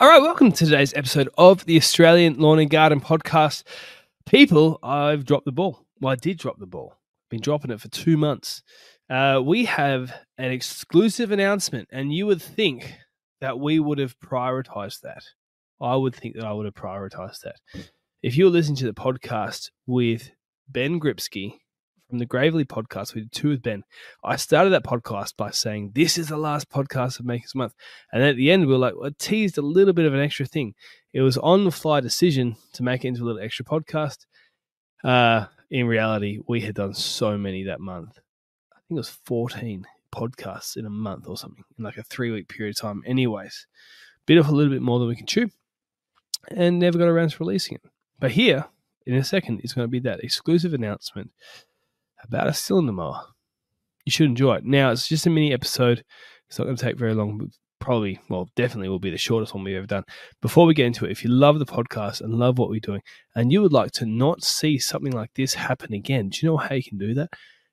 All right, welcome to today's episode of the Australian Lawn and Garden Podcast. People, I've dropped the ball. Well, I did drop the ball. Been dropping it for two months. Uh, we have an exclusive announcement, and you would think that we would have prioritized that. I would think that I would have prioritized that. If you were listening to the podcast with Ben Gripsky from the Gravely podcast, we did two with Ben. I started that podcast by saying, This is the last podcast of Makers Month. And at the end, we were like, well, teased a little bit of an extra thing. It was on the fly decision to make it into a little extra podcast. Uh, in reality, we had done so many that month. I think it was 14 podcasts in a month or something, in like a three week period of time. Anyways, bit of a little bit more than we can chew and never got around to releasing it. But here, in a second, is going to be that exclusive announcement about a cylinder mower. You should enjoy it. Now, it's just a mini episode. It's not going to take very long. Probably, well, definitely will be the shortest one we've ever done. Before we get into it, if you love the podcast and love what we're doing, and you would like to not see something like this happen again, do you know how you can do that?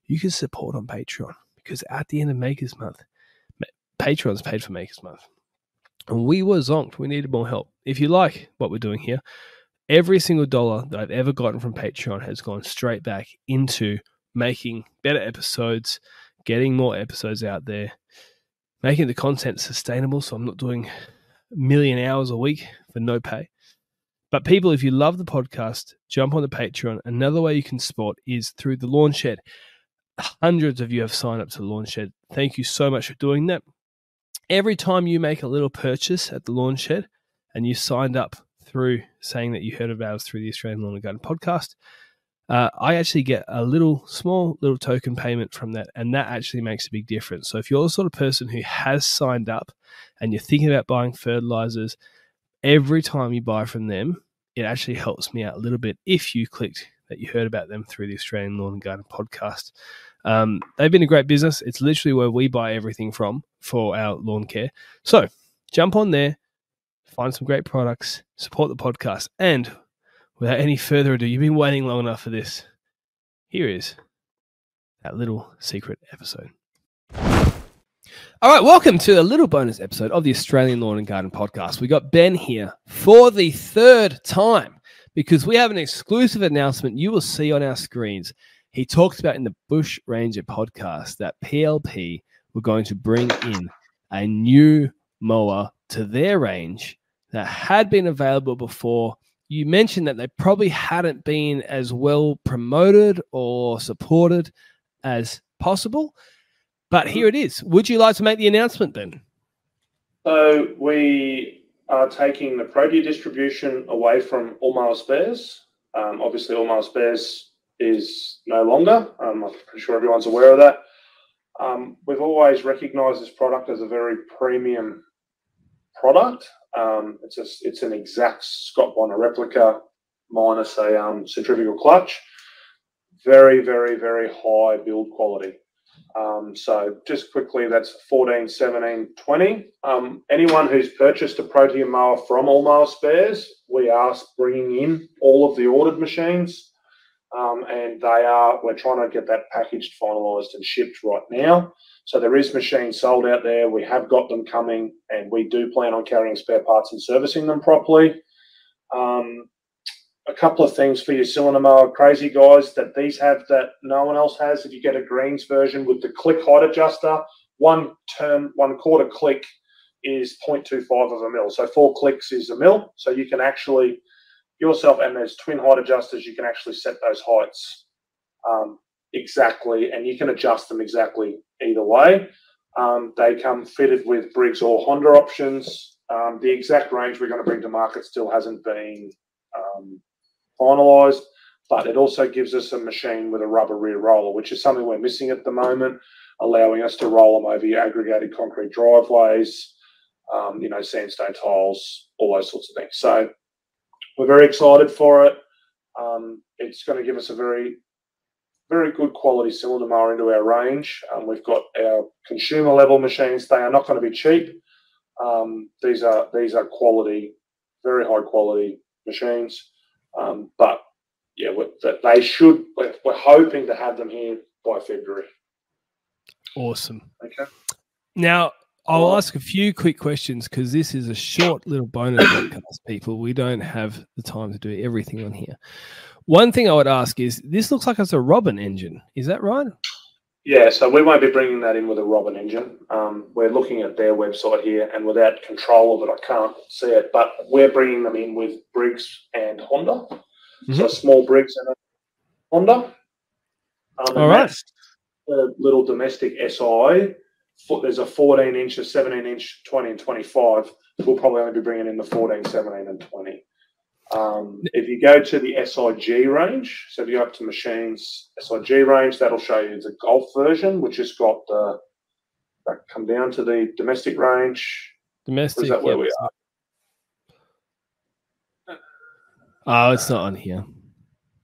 You can support on Patreon because at the end of Makers Month, Patreon's paid for Makers Month. And we were zonked. We needed more help. If you like what we're doing here, every single dollar that I've ever gotten from Patreon has gone straight back into making better episodes, getting more episodes out there, making the content sustainable. So I'm not doing a million hours a week for no pay. But people, if you love the podcast, jump on the Patreon. Another way you can support is through the Lawn Shed. Hundreds of you have signed up to the Lawn Shed. Thank you so much for doing that. Every time you make a little purchase at the Lawn Shed and you signed up through saying that you heard about us through the Australian Lawn and Garden podcast, uh, I actually get a little small little token payment from that, and that actually makes a big difference. So if you're the sort of person who has signed up and you're thinking about buying fertilizers, every time you buy from them, it actually helps me out a little bit if you clicked that you heard about them through the Australian Lawn and Garden podcast. Um, they've been a great business. It's literally where we buy everything from for our lawn care. So jump on there, find some great products, support the podcast, and without any further ado, you've been waiting long enough for this. Here is that little secret episode. All right, welcome to a little bonus episode of the Australian Lawn and Garden Podcast. We got Ben here for the third time because we have an exclusive announcement you will see on our screens. He talked about in the Bush Ranger podcast that PLP were going to bring in a new mower to their range that had been available before you mentioned that they probably hadn't been as well promoted or supported as possible. But here it is. Would you like to make the announcement then? So we are taking the Protea distribution away from All Mower Spares. Um, obviously, All Mower Spares is no longer. Um, I'm pretty sure everyone's aware of that. Um, we've always recognised this product as a very premium product. Um, it's a, it's an exact Scott Bonnar replica minus a um, centrifugal clutch. Very, very, very high build quality. Um, so just quickly, that's 14, 17, 20. Um, anyone who's purchased a Protea mower from All Mower Spares, we are bringing in all of the ordered machines. Um, and they are, we're trying to get that packaged, finalised and shipped right now. So there is machines sold out there. We have got them coming, and we do plan on carrying spare parts and servicing them properly. Um, a couple of things for your cylinder mower crazy guys that these have that no one else has. If you get a greens version with the click height adjuster, one turn, one quarter click is 0.25 of a mil. So four clicks is a mil. So you can actually yourself and there's twin height adjusters. You can actually set those heights um, exactly, and you can adjust them exactly either way. Um, they come fitted with Briggs or Honda options. Um, the exact range we're going to bring to market still hasn't been um, finalised, but it also gives us a machine with a rubber rear roller, which is something we're missing at the moment, allowing us to roll them over your aggregated concrete driveways, um, you know, sandstone tiles, all those sorts of things. So we're very excited for it. Um, it's going to give us a very very good quality cylinder mower into our range. Um, we've got our consumer level machines. They are not going to be cheap. Um, these are these are quality, very high quality machines. Um, but yeah, they should. We're, we're hoping to have them here by February. Awesome. Okay. Now, I'll ask a few quick questions because this is a short little bonus podcast, people. We don't have the time to do everything on here. One thing I would ask is this looks like it's a Robin engine. Is that right? Yeah, so we won't be bringing that in with a Robin engine. Um, we're looking at their website here, and without control of it, I can't see it. But we're bringing them in with Briggs and Honda. Mm-hmm. So small Briggs and a Honda. Um, All right. A little domestic SI. There's a 14 inch, a 17 inch, 20 and 25. We'll probably only be bringing in the 14, 17, and 20. Um, if you go to the SIG range, so if you go up to machines SIG range, that'll show you the golf version, which has got the that come down to the domestic range. Domestic. Is that where we are? Oh, it's not on here.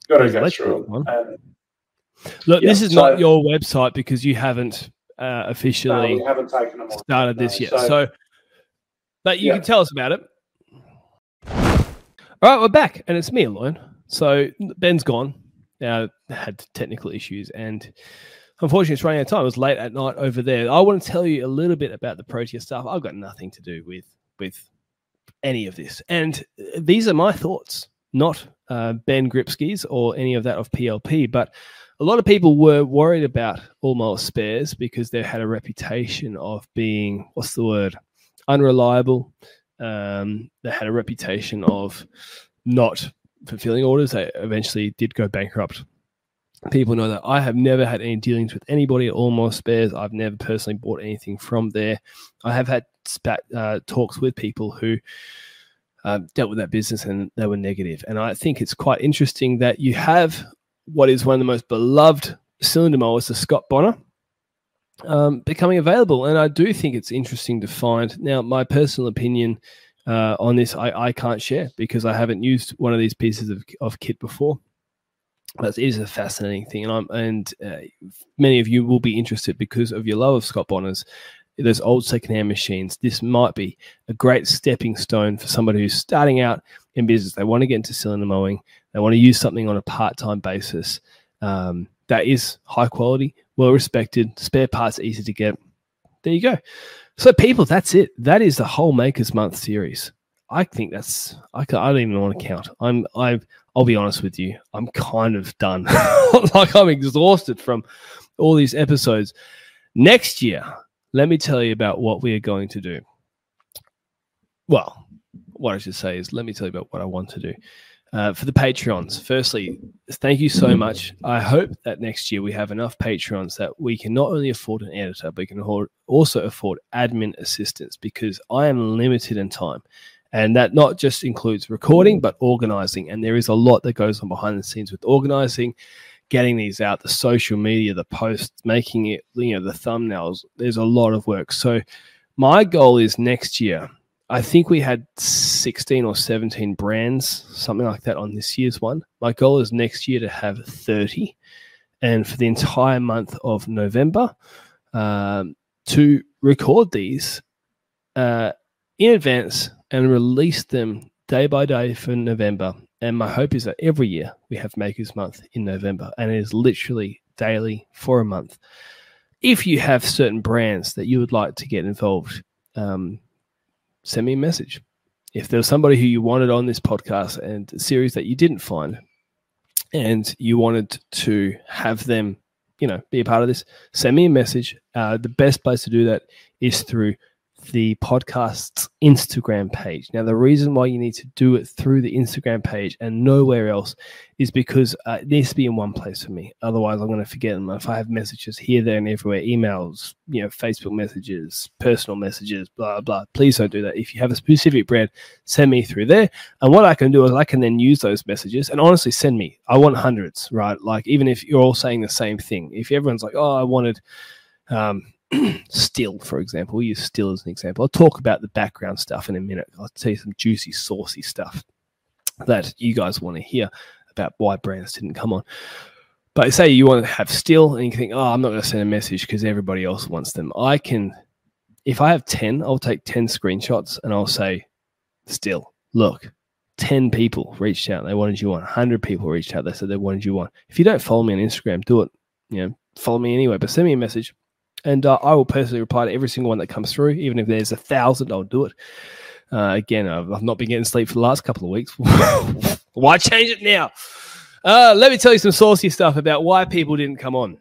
Got to go through one. Look, yeah, this is so, not your website because you haven't uh, officially no, haven't taken them started this no, yet. So, so, but you yeah. can tell us about it. All right, we're back, and it's me alone. So Ben's gone. Now had technical issues, and unfortunately, it's running out of time. It was late at night over there. I want to tell you a little bit about the Protea stuff. I've got nothing to do with with any of this, and these are my thoughts, not uh, Ben Gripsky's or any of that of PLP. But a lot of people were worried about All Spares because they had a reputation of being what's the word unreliable um, they had a reputation of not fulfilling orders. They eventually did go bankrupt. People know that I have never had any dealings with anybody at All Spares. I've never personally bought anything from there. I have had spat, uh, talks with people who uh, dealt with that business and they were negative. And I think it's quite interesting that you have what is one of the most beloved cylinder mowers, the Scott Bonnar um, becoming available. And I do think it's interesting to find. Now, my personal opinion uh, on this, I, I can't share because I haven't used one of these pieces of, of kit before. But it is a fascinating thing, and and uh, many of you will be interested because of your love of Scott Bonnars. Those old secondhand machines. This might be a great stepping stone for somebody who's starting out in business. They want to get into cylinder mowing. They want to use something on a part-time basis um, that is high quality, well respected, spare parts easy to get. There you go. So, people, that's it. That is the whole Makers Month series. I think that's I, can, I don't even want to count. I'm I I'll be honest with you. I'm kind of done. like I'm exhausted from all these episodes. Next year, let me tell you about what we are going to do. Well, what I should say is let me tell you about what I want to do. Uh, for the Patreons, firstly, thank you so much. I hope that next year we have enough Patreons that we can not only afford an editor, but we can also afford admin assistance because I am limited in time. And that not just includes recording, but organizing. And there is a lot that goes on behind the scenes with organizing, getting these out, the social media, the posts, making it, you know, the thumbnails. There's a lot of work. So my goal is next year I think we had 16 or 17 brands, something like that, on this year's one. My goal is next year to have 30. And for the entire month of November, um, to record these uh, in advance and release them day by day for November. And my hope is that every year we have Makers Month in November, and it is literally daily for a month. If you have certain brands that you would like to get involved, um, send me a message. If there was somebody who you wanted on this podcast and series that you didn't find, and you wanted to have them, you know, be a part of this, send me a message. Uh, the best place to do that is through the podcast's Instagram page. Now, the reason why you need to do it through the Instagram page and nowhere else is because uh, it needs to be in one place for me. Otherwise, I'm going to forget them. If I have messages here, there, and everywhere, emails, you know, Facebook messages, personal messages, blah, blah, please don't do that. If you have a specific brand, send me through there. And what I can do is I can then use those messages and honestly send me. I want hundreds, right? Like, even if you're all saying the same thing, if everyone's like, oh, I wanted, um, Stihl, for example, use Stihl as an example. I'll talk about the background stuff in a minute. I'll tell you some juicy, saucy stuff that you guys want to hear about why brands didn't come on. But say you want to have Stihl and you think, oh, I'm not going to send a message because everybody else wants them. I can, if I have 10, I'll take 10 screenshots and I'll say, Stihl, look, 10 people reached out. They wanted you on. 100 people reached out. They said they wanted you on. If you don't follow me on Instagram, do it. You know, follow me anyway, but send me a message And uh, I will personally reply to every single one that comes through, even if there's a thousand, I'll do it. Uh, again, I've, I've, not been getting sleep for the last couple of weeks. why change it now? Uh, let me tell you some saucy stuff about why people didn't come on.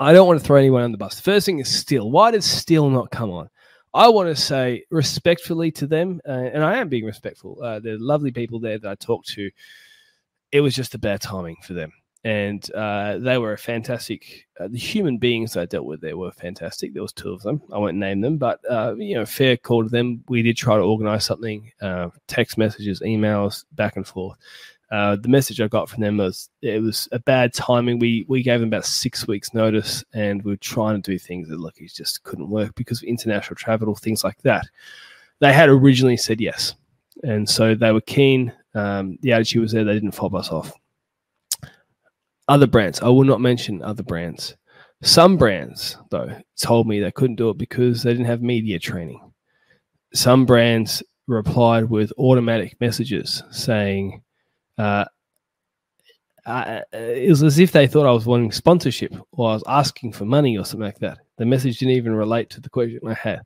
I don't want to throw anyone on the bus. The first thing is Stihl. Why did Stihl not come on? I want to say respectfully to them, uh, and I am being respectful. Uh, they're lovely people there that I talked to. It was just a bad timing for them and uh, they were a fantastic. Uh, the human beings I dealt with there were fantastic. There was two of them. I won't name them, but uh, you know, fair call to them. We did try to organise something, uh, text messages, emails, back and forth. Uh, the message I got from them was it was a bad timing. We we gave them about six weeks notice, and we were trying to do things that look it just couldn't work because of international travel, things like that. They had originally said yes, and so they were keen. Um, the attitude was there. They didn't fob us off other brands. I will not mention other brands. Some brands, though, told me they couldn't do it because they didn't have media training. Some brands replied with automatic messages saying, uh, it was as if they thought I was wanting sponsorship or I was asking for money or something like that. The message didn't even relate to the question I had.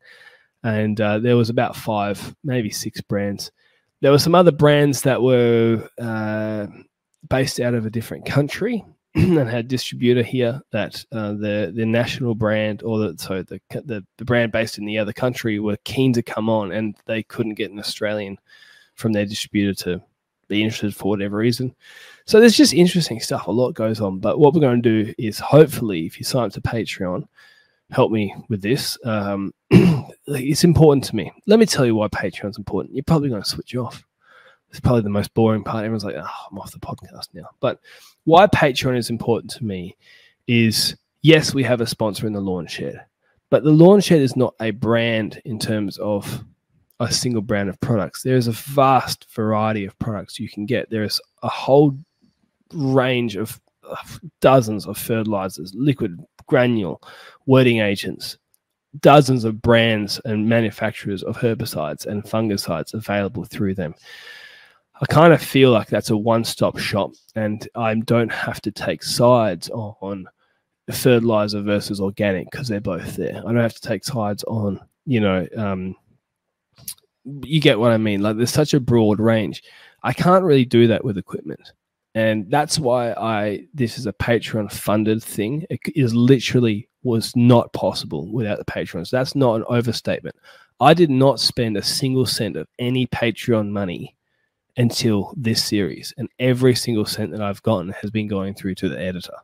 And uh, there was about five, maybe six brands. There were some other brands that were uh, based out of a different country and had distributor here that uh, the the national brand or the so the, the the brand based in the other country were keen to come on and they couldn't get an Australian from their distributor to be interested for whatever reason. So there's just interesting stuff. A lot goes on. But what we're going to do is hopefully, if you sign up to Patreon, help me with this. Um, it's important to me. Let me tell you why Patreon's important. You're probably going to switch off. It's probably the most boring part. Everyone's like, oh, I'm off the podcast now. But why Patreon is important to me is yes, we have a sponsor in the Lawn Shed, but the Lawn Shed is not a brand in terms of a single brand of products. There is a vast variety of products you can get. There is a whole range of, of dozens of fertilizers, liquid, granule, wetting agents, dozens of brands and manufacturers of herbicides and fungicides available through them. I kind of feel like that's a one stop shop and I don't have to take sides on fertilizer versus organic because they're both there. I don't have to take sides on, you know, um, you get what I mean. Like there's such a broad range. I can't really do that with equipment. And that's why I this is a Patreon funded thing. It is literally was not possible without the patrons. That's not an overstatement. I did not spend a single cent of any Patreon money until this series, and every single cent that I've gotten has been going through to the editor.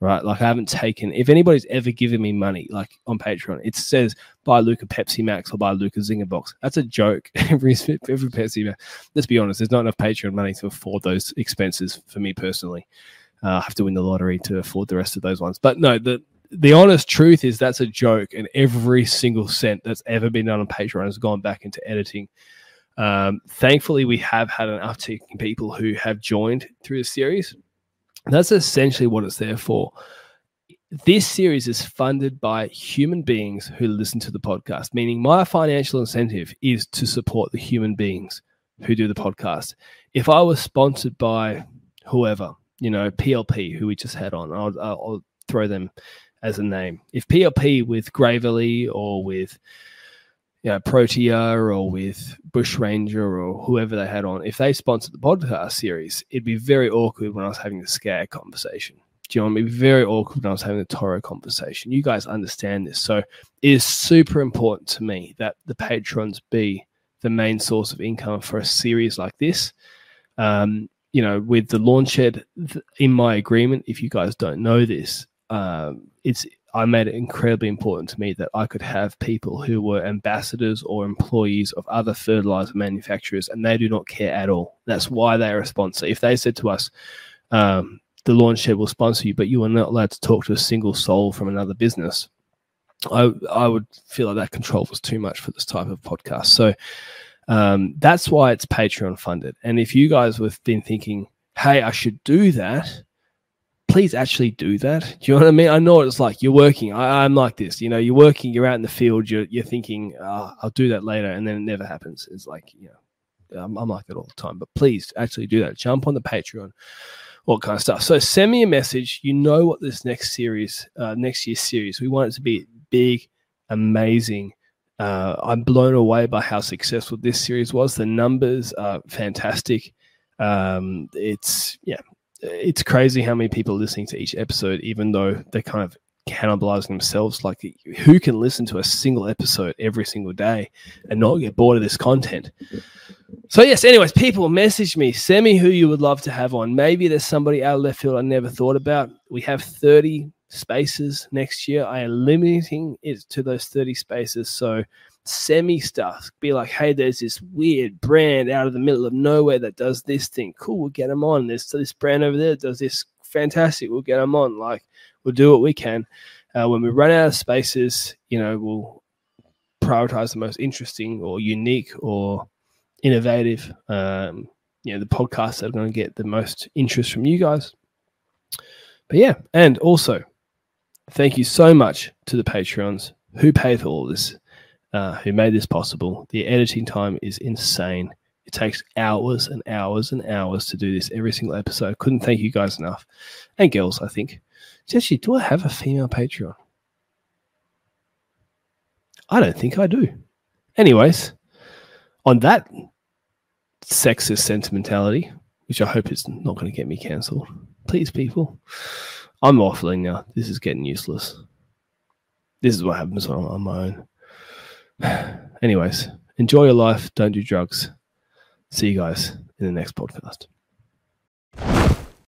Right, like I haven't taken. If anybody's ever given me money, like on Patreon, it says buy Luca Pepsi Max or buy Luca Zinger box. That's a joke. every every Pepsi Max. Let's be honest. There's not enough Patreon money to afford those expenses for me personally. Uh, I have to win the lottery to afford the rest of those ones. But no, the the honest truth is that's a joke, and every single cent that's ever been done on Patreon has gone back into editing um, thankfully, we have had an uptick in people who have joined through the series. That's essentially what it's there for. This series is funded by human beings who listen to the podcast, meaning my financial incentive is to support the human beings who do the podcast. If I was sponsored by whoever, you know, PLP, who we just had on, I'll, I'll throw them as a name. If PLP with Gravely or with you know, Protea or with Bushranger or whoever they had on, if they sponsored the podcast series, it'd be very awkward when I was having the Scag conversation. Do you know, it'd be very awkward when I was having the Toro conversation. You guys understand this. So it is super important to me that the patrons be the main source of income for a series like this. Um, you know, with the lawn shed in my agreement, if you guys don't know this, um, it's I made it incredibly important to me that I could have people who were ambassadors or employees of other fertilizer manufacturers, and they do not care at all. That's why they are a sponsor. If they said to us, um, the lawn shed will sponsor you, but you are not allowed to talk to a single soul from another business, I, I would feel like that control was too much for this type of podcast. So um, that's why it's Patreon funded. And if you guys have been thinking, hey, I should do that, please actually do that. Do you know what I mean? I know it's like you're working. I, am like this. You know, you're working. You're out in the field. You're you're thinking, oh, I'll do that later, and then it never happens. It's like you know, I'm, I'm like that all the time. But please actually do that. Jump on the Patreon, all kind of stuff. So send me a message. You know what this next series, uh, next year's series, we want it to be big, amazing. Uh, I'm blown away by how successful this series was. The numbers are fantastic. Um, it's yeah, it's crazy how many people are listening to each episode, even though they're kind of cannibalizing themselves. Like, who can listen to a single episode every single day and not get bored of this content? So, yes, anyways, people message me, send me who you would love to have on. Maybe there's somebody out of left field I never thought about. We have 30 spaces next year. I am limiting it to those 30 spaces. So, semi stuff. Be like, hey, there's this weird brand out of the middle of nowhere that does this thing. Cool, we'll get them on. There's this brand over there that does this. Fantastic, we'll get them on. Like, we'll do what we can. Uh, when we run out of spaces, you know, we'll prioritize the most interesting or unique or innovative, um, you know, the podcasts that are going to get the most interest from you guys. But yeah, and also, thank you so much to the Patreons who pay for all this uh, who made this possible. The editing time is insane. It takes hours and hours and hours to do this every single episode. Couldn't thank you guys enough. And girls, I think. Actually, do I have a female Patreon? I don't think I do. Anyways, on that sexist sentimentality, which I hope is not going to get me cancelled, please, people, I'm waffling now. This is getting useless. This is what happens when I'm on my own. Anyways, enjoy your life. Don't do drugs. See you guys in the next podcast.